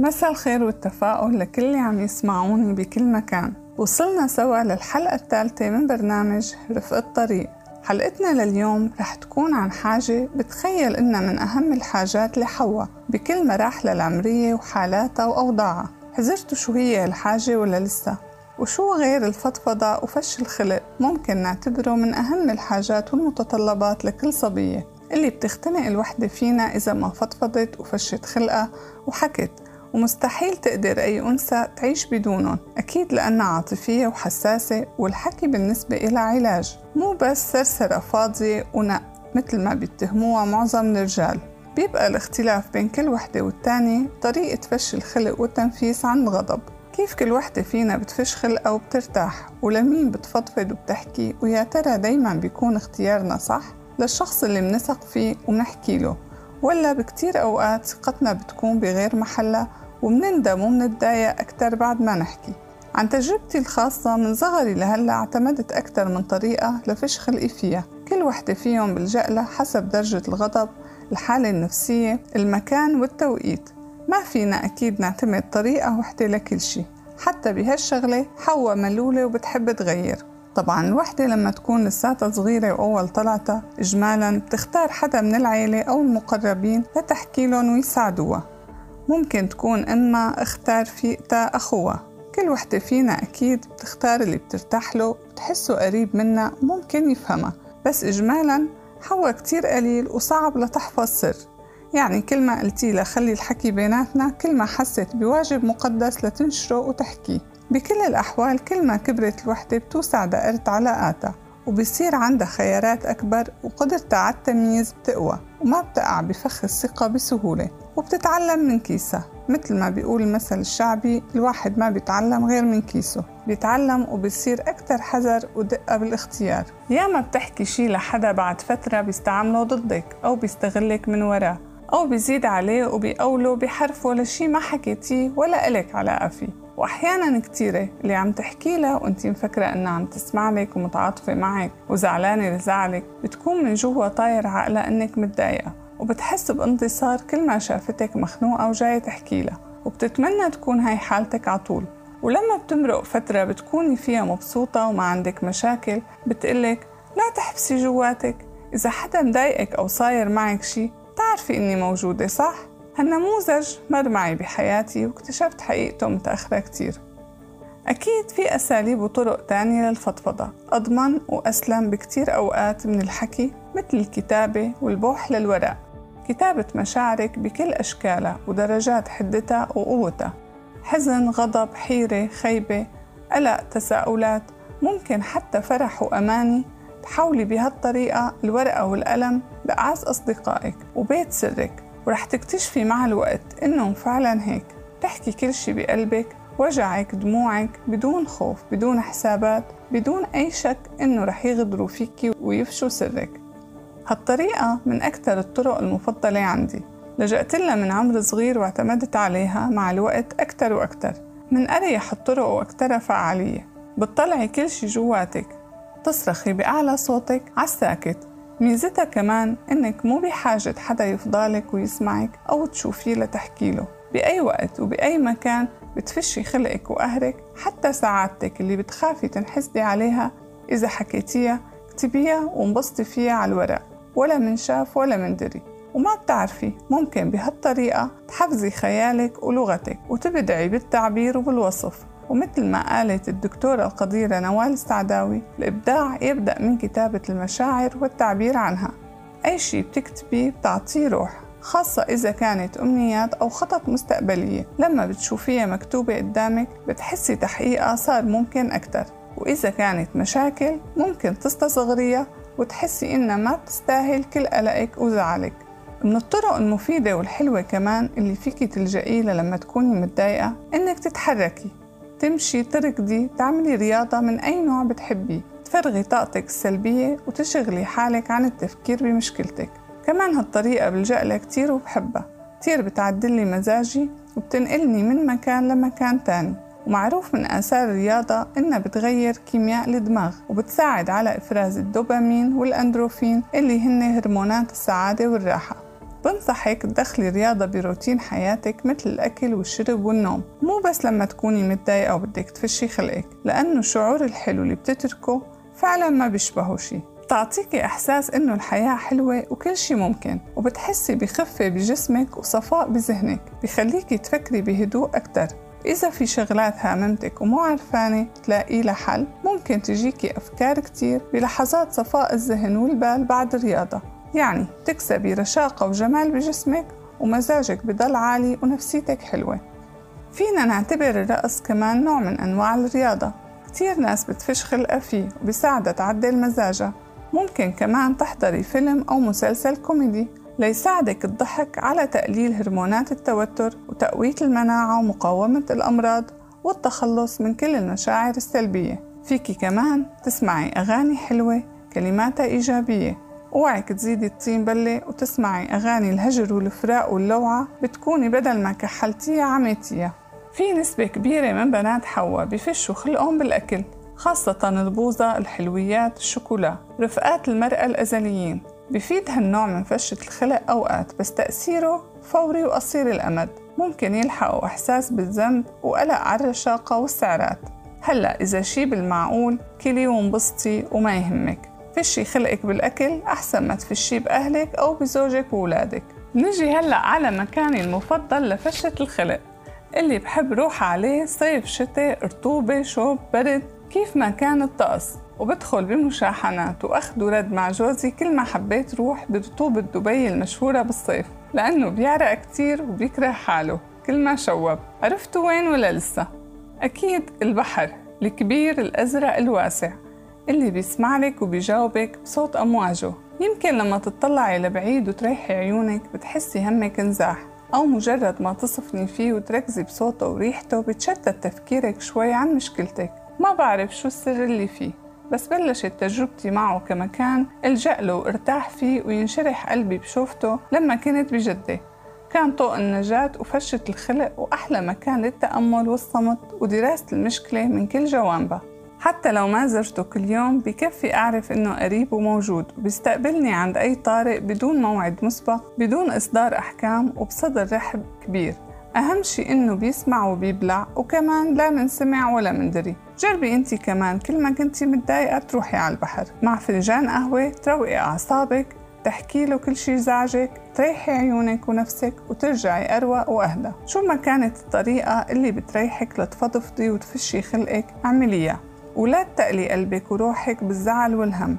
مساء الخير والتفاؤل لكل اللي عم يسمعوني بكل مكان. وصلنا سوا للحلقة الثالثة من برنامج رفق الطريق. حلقتنا لليوم رح تكون عن حاجة بتخيل إنها من أهم الحاجات لحواء بكل مراحلها العمرية وحالاتها وأوضاعها. حزرتوا شو هي الحاجة ولا لسه؟ وشو غير الفضفضة وفش الخلق ممكن نعتبره من أهم الحاجات والمتطلبات لكل صبية؟ اللي بتختنق الوحدة فينا إذا ما فضفضت وفشت خلقها وحكت. ومستحيل تقدر أي أنثى تعيش بدونهم أكيد لأنها عاطفية وحساسة والحكي بالنسبة إلها علاج. مو بس سرسرة فاضية ونق مثل ما بيتهموها معظم الرجال. بيبقى الاختلاف بين كل وحدة والتانية طريقة فش الخلق والتنفيس عن الغضب. كيف كل وحدة فينا بتفش خلقها وبترتاح؟ ولمين بتفضفض وبتحكي؟ ويا ترى دايما بيكون اختيارنا صح؟ للشخص اللي منثق فيه ومنحكي له. ولا بكتير أوقات ثقتنا بتكون بغير محلها ومنندم ومنتضايق أكتر بعد ما نحكي. عن تجربتي الخاصة من صغري لهلأ اعتمدت أكتر من طريقة لفش خلقي فيها كل وحدة فيهم بلجأ لها حسب درجة الغضب الحالة النفسية المكان والتوقيت. ما فينا أكيد نعتمد طريقة وحدة لكل شي. حتى بهالشغلة حواء ملولة وبتحب تغير. طبعا الوحدة لما تكون لساتها صغيرة وأول طلعتها إجمالا بتختار حدا من العيلة أو المقربين لتحكي لهم ويساعدوها. ممكن تكون أمها اختار رفيقتها أخوها. كل وحدة فينا أكيد بتختار اللي بترتاح له بتحسه قريب منها وممكن يفهمها. بس إجمالا حوا كتير قليل وصعب لتحفظ سر. يعني كل ما قلتي لها خلي الحكي بيناتنا كل ما حست بواجب مقدس لتنشره وتحكيه. بكل الأحوال كل ما كبرت الوحدة بتوسع دائرة علاقاتها وبصير عندها خيارات أكبر وقدرتها على التمييز بتقوى وما بتقع بفخ الثقة بسهولة وبتتعلم من كيسها. مثل ما بيقول المثل الشعبي الواحد ما بيتعلم غير من كيسه. بيتعلم وبصير أكتر حذر ودقة بالاختيار. ياما بتحكي شي لحدا بعد فترة بيستعمله ضدك أو بيستغلك من وراه أو بيزيد عليه وبيقوله بحرفه لشي ما حكيتيه ولا إلك علاقة فيه. وأحيانا كتيرة اللي عم تحكي لها وانت مفكرة إنها عم تسمع لك ومتعاطفة معك وزعلانة لزعلك بتكون من جوا طاير عقلها إنك متضايقة وبتحس بانتصار كل ما شافتك مخنوقة وجاية تحكي لها وبتتمنى تكون هاي حالتك عطول ولما بتمرق فترة بتكوني فيها مبسوطة وما عندك مشاكل بتقلك لا تحبسي جواتك إذا حدا مضايقك أو صاير معك شي بتعرفي إني موجودة صح؟ هالنموذج مر معي بحياتي واكتشفت حقيقته متأخرة كتير؟ أكيد في أساليب وطرق تانية للفضفضة. أضمن وأسلم بكتير أوقات من الحكي مثل الكتابة والبوح للورق. كتابة مشاعرك بكل أشكالها ودرجات حدتها وقوتها. حزن، غضب، حيرة، خيبة، قلق، تساؤلات ممكن حتى فرح وأماني. تحولي بهالطريقة الورقة والقلم لأعز أصدقائك وبيت سرك. ورح تكتشفي مع الوقت إنه فعلا هيك. تحكي كل شي بقلبك وجعك دموعك بدون خوف بدون حسابات بدون أي شك إنه رح يغدروا فيكي ويفشوا سرك. هالطريقة من أكثر الطرق المفضلة عندي. لجأت لها من عمر صغير واعتمدت عليها مع الوقت أكثر وأكثر. من أريح الطرق وأكثرها فعالية. بتطلعي كل شي جواتك. تصرخي بأعلى صوتك عالساكت ميزتها كمان إنك مو بحاجة حدا يفضلك ويسمعك أو تشوفيه لتحكي له. بأي وقت وبأي مكان بتفشي خلقك وقهرك حتى سعادتك اللي بتخافي تنحسدي عليها. إذا حكيتيها اكتبيها وانبسطي فيها على الورق. ولا من شاف ولا من دري. وما بتعرفي ممكن بهالطريقة تحفزي خيالك ولغتك وتبدعي بالتعبير وبالوصف. ومثل ما قالت الدكتورة القديرة نوال السعداوي الإبداع يبدأ من كتابة المشاعر والتعبير عنها. أي شي بتكتبيه بتعطيه روح خاصة إذا كانت أمنيات أو خطط مستقبلية. لما بتشوفيها مكتوبة قدامك بتحسي تحقيقها صار ممكن أكتر. وإذا كانت مشاكل ممكن تستصغريها وتحسي إنها ما بتستاهل كل قلقك وزعلك. من الطرق المفيدة والحلوة كمان اللي فيكي تلجئي لما تكوني متضايقة إنك تتحركي. تمشي تركضي تعملي رياضة من أي نوع بتحبيه تفرغي طاقتك السلبية وتشغلي حالك عن التفكير بمشكلتك. كمان هالطريقة بلجأ لها كتير وبحبها. كتير بتعدلي مزاجي وبتنقلني من مكان لمكان تاني. ومعروف من آثار الرياضة إنها بتغير كيمياء الدماغ وبتساعد على إفراز الدوبامين والأندروفين اللي هن هرمونات السعادة والراحة. بنصحك تدخلي رياضة بروتين حياتك مثل الأكل والشرب والنوم مو بس لما تكوني متضايقة وبدك تفشي خلقك لأنه الشعور الحلو اللي بتتركه فعلا ما بيشبهه شي. بتعطيكي إحساس إنه الحياة حلوة وكل شي ممكن وبتحسي بخفة بجسمك وصفاء بذهنك بخليكي تفكري بهدوء أكتر. إذا في شغلات هاممتك ومو عرفانة تلاقي لها حل ممكن تجيكي أفكار كتير بلحظات صفاء الذهن والبال بعد الرياضة. يعني تكسبي رشاقة وجمال بجسمك ومزاجك بضل عالي ونفسيتك حلوة. فينا نعتبر الرقص كمان نوع من أنواع الرياضة. كتير ناس بتفش خلقها فيه وبيساعدها تعدل مزاجها. ممكن كمان تحضري فيلم أو مسلسل كوميدي ليساعدك الضحك على تقليل هرمونات التوتر وتقوية المناعة ومقاومة الأمراض والتخلص من كل المشاعر السلبية. فيكي كمان تسمعي أغاني حلوة كلماتها إيجابية. أوعك تزيدي الطين بلة وتسمعي أغاني الهجر والفراق واللوعة بتكوني بدل ما كحلتيها عميتيها. في نسبة كبيرة من بنات حوا بفشوا خلقهم بالأكل خاصة البوظة، الحلويات، الشوكولا، رفقات المرأة الأزليين. بفيد هالنوع من فشة الخلق أوقات بس تأثيره فوري وقصير الأمد. ممكن يلحقوا إحساس بالذنب وقلق على الرشاقة والسعرات. هلأ إذا شي بالمعقول كلي وانبسطي وما يهمك. فشي خلقك بالأكل أحسن ما تفشي بأهلك أو بزوجك وولادك نجي هلأ على مكاني المفضل لفشة الخلق اللي بحب روح عليه صيف شتاء رطوبة شوب برد كيف ما كان الطقس. وبدخل بمشاحنات وأخذ ورد مع جوزي كل ما حبيت روح برطوبة دبي المشهورة بالصيف لأنه بيعرق كتير وبيكره حاله كل ما شوب. عرفتوا وين ولا لسه؟ أكيد البحر الكبير الأزرق الواسع. اللي بيسمع لك وبيجاوبك بصوت أمواجه. يمكن لما تطلعي لبعيد وتريحي عيونك بتحسي همك انزاح أو مجرد ما تصفني فيه وتركزي بصوته وريحته بتشتت تفكيرك شوي عن مشكلتك. ما بعرف شو السر اللي فيه بس بلشت تجربتي معه كمكان ألجأ له وأرتاح فيه وينشرح قلبي بشوفته لما كنت بجدة. كان طوق النجاة وفرشة الخلق وأحلى مكان للتأمل والصمت ودراسة المشكلة من كل جوانبها. حتى لو ما زرته كل يوم بكفي أعرف إنه قريب وموجود. وبيستقبلني عند أي طارئ بدون موعد مسبق بدون إصدار أحكام وبصدر رحب كبير. أهم شي إنه بيسمع وبيبلع وكمان لا من سمع ولا من دري. جربي انت كمان كل ما كنتي متضايقة تروحي على البحر. مع فنجان قهوة تروقي أعصابك تحكي له كل شي زعجك تريحي عيونك ونفسك وترجعي أروق وأهدى. شو ما كانت الطريقة اللي بتريحك لتفضفضي وتفشي خلقك اعمليها. ولا تقلي قلبك وروحك بالزعل والهم.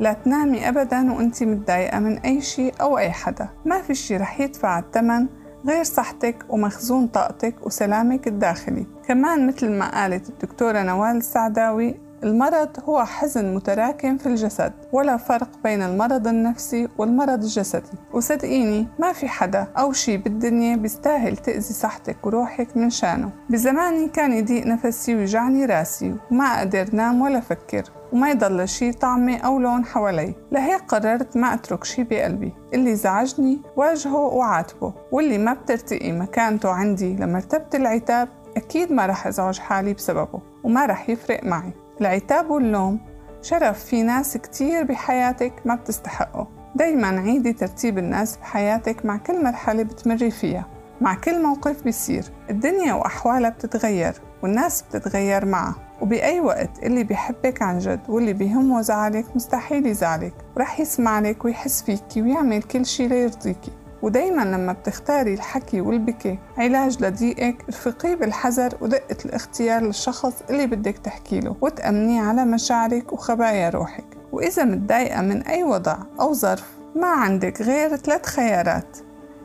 لا تنامي أبدا وانت متضايقة من أي شيء أو أي حدا. ما في شي رح يدفع الثمن غير صحتك ومخزون طاقتك وسلامك الداخلي. كمان مثل ما قالت الدكتورة نوال السعداوي المرض هو حزن متراكم في الجسد ولا فرق بين المرض النفسي والمرض الجسدي. وصدقيني ما في حدا أو شي بالدنيا بيستاهل تأذي صحتك وروحك من شانه. بزماني كان يضيق نفسي ويجعني راسي وما أقدر نام ولا أفكر وما يضل شي طعمة أو لون حوالي. لهيك قررت ما أترك شي بقلبي. اللي زعجني واجهه وعاتبه واللي ما بترتقي مكانته عندي لمرتبة العتاب أكيد ما رح أزعج حالي بسببه وما رح يفرق معي. العتاب واللوم شرف في ناس كتير بحياتك ما بتستحقه. دايما عيدي ترتيب الناس بحياتك مع كل مرحلة بتمري فيها. مع كل موقف بيصير. الدنيا وأحوالها بتتغير والناس بتتغير معها وبأي وقت اللي بيحبك عن جد واللي بيهمه زعلك مستحيل يزعلك. ورح يسمع لك ويحس فيكي ويعمل كل شي ليرضيكي. ودايما لما بتختاري الحكي والبكي علاج لضيقك رفقيه بالحذر ودقة الاختيار للشخص اللي بدك تحكي له وتأمنيه على مشاعرك وخبايا روحك. وإذا متضايقة من أي وضع أو ظرف ما عندك غير ثلاث خيارات.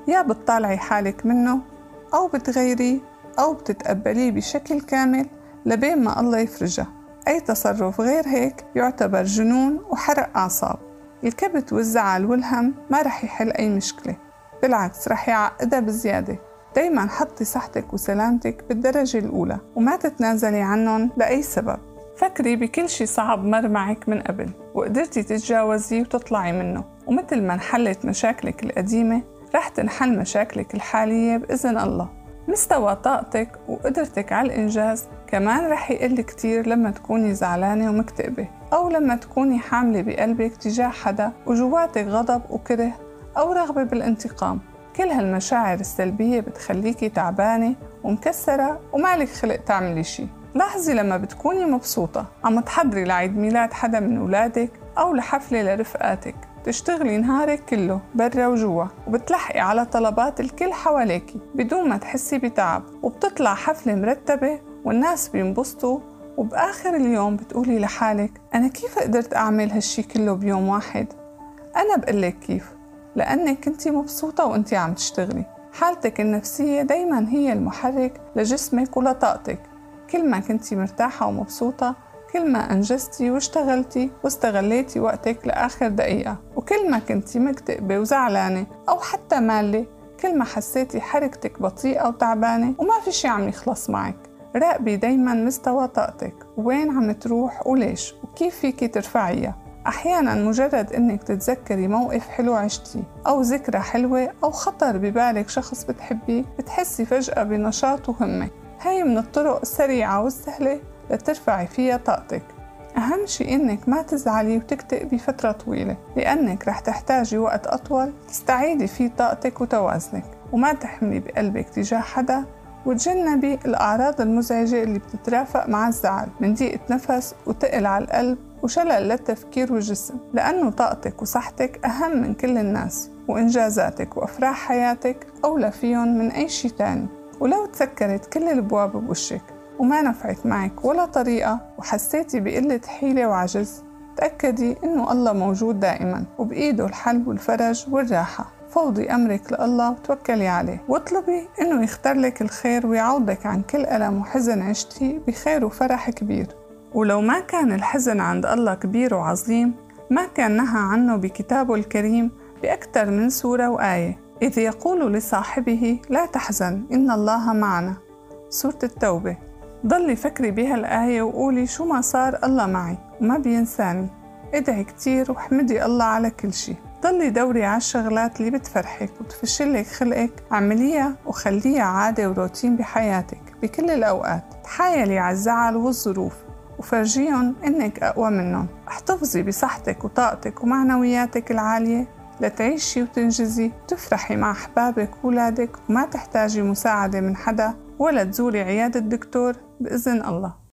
يا بتطالعي حالك منه أو بتغيريه أو بتتقبليه بشكل كامل لبين ما الله يفرجها أي تصرف غير هيك يعتبر جنون وحرق أعصاب. الكبت والزعل والهم ما رح يحل أي مشكلة. بالعكس رح يعقدها بزيادة. دايما حطي صحتك وسلامتك بالدرجة الأولى وما تتنازلي عنهم لأي سبب. فكري بكل شي صعب مر معك من قبل وقدرتي تتجاوزيه وتطلعي منه. ومثل ما انحلت مشاكلك القديمة رح تنحل مشاكلك الحالية بإذن الله. مستوى طاقتك وقدرتك على الإنجاز كمان رح يقل كتير لما تكوني زعلانة ومكتئبة أو لما تكوني حاملة بقلبك تجاه حدا وجواتك غضب وكره. أو رغبة بالانتقام. كل هالمشاعر السلبية بتخليكي تعبانة ومكسرة ومالك خلق تعملي شي. لاحظي لما بتكوني مبسوطة عم تحضري لعيد ميلاد حدا من أولادك أو لحفلة لرفقاتك. تشتغلي نهارك كله برا وجوا وبتلحقي على طلبات الكل حواليكي بدون ما تحسي بتعب. وبتطلع حفلة مرتبة والناس بينبسطوا وبآخر اليوم بتقولي لحالك أنا كيف قدرت أعمل هالشي كله بيوم واحد؟ أنا بقلك كيف. لأنك كنتي مبسوطة وأنتي عم تشتغلي. حالتك النفسية دايما هي المحرك لجسمك ولطاقتك. كل ما كنتي مرتاحة ومبسوطة كل ما أنجزتي واشتغلتي واستغليتي وقتك لآخر دقيقة. وكل ما كنتي مكتئبة وزعلانة أو حتى مالة كل ما حسيتي حركتك بطيئة وتعبانة وما في شي عم يخلص معك. راقبي دايما مستوى طاقتك. وين عم تروح وليش؟ وكيف فيكي ترفعيها؟ أحيانا مجرد إنك تتذكري موقف حلو عشتيه أو ذكرى حلوة أو خطر ببالك شخص بتحبيه بتحسي فجأة بنشاط وهمة. هاي من الطرق السريعة والسهلة لترفعي فيها طاقتك. أهم شي إنك ما تزعلي وتكتئبي فترة طويلة لأنك رح تحتاجي وقت أطول تستعيدي فيه طاقتك وتوازنك. وما تحملي بقلبك تجاه حدا وتجنبي الأعراض المزعجة اللي بتترافق مع الزعل من ضيقة نفس وتقل على القلب. وشلل للتفكير والجسم لأنه طاقتك وصحتك أهم من كل الناس وإنجازاتك وأفراح حياتك أولى فيهم من أي شي تاني. ولو تسكرت كل الأبواب بوشك وما نفعت معك ولا طريقة وحسيتي بقلة حيلة وعجز تأكدي إنه الله موجود دائما وبإيده الحل والفرج والراحة. فوضي أمرك لله وتوكلي عليه. واطلبي إنه يختار لك الخير ويعوضك عن كل ألم وحزن عشتي بخير وفرح كبير. ولو ما كان الحزن عند الله كبير وعظيم ما كان نهى عنه بكتابه الكريم بأكثر من سورة وآية إذ يقول لصاحبه لا تحزن إن الله معنا. سورة التوبة. ضلي فكري بهالآية وقولي شو ما صار الله معي وما بينساني. ادعي كتير واحمدي الله على كل شي. ضلي دوري على الشغلات اللي بتفرحك وتفشلك خلقك اعمليها وخليها عادة وروتين بحياتك بكل الأوقات. تحايلي على الزعل والظروف. وفرجيهم إنك أقوى منهم. احتفظي بصحتك وطاقتك ومعنوياتك العالية. لتعيشي وتنجزي. وتفرحي مع أحبابك وولادك وما تحتاجي مساعدة من حدا ولا تزوري عيادة دكتور بإذن الله.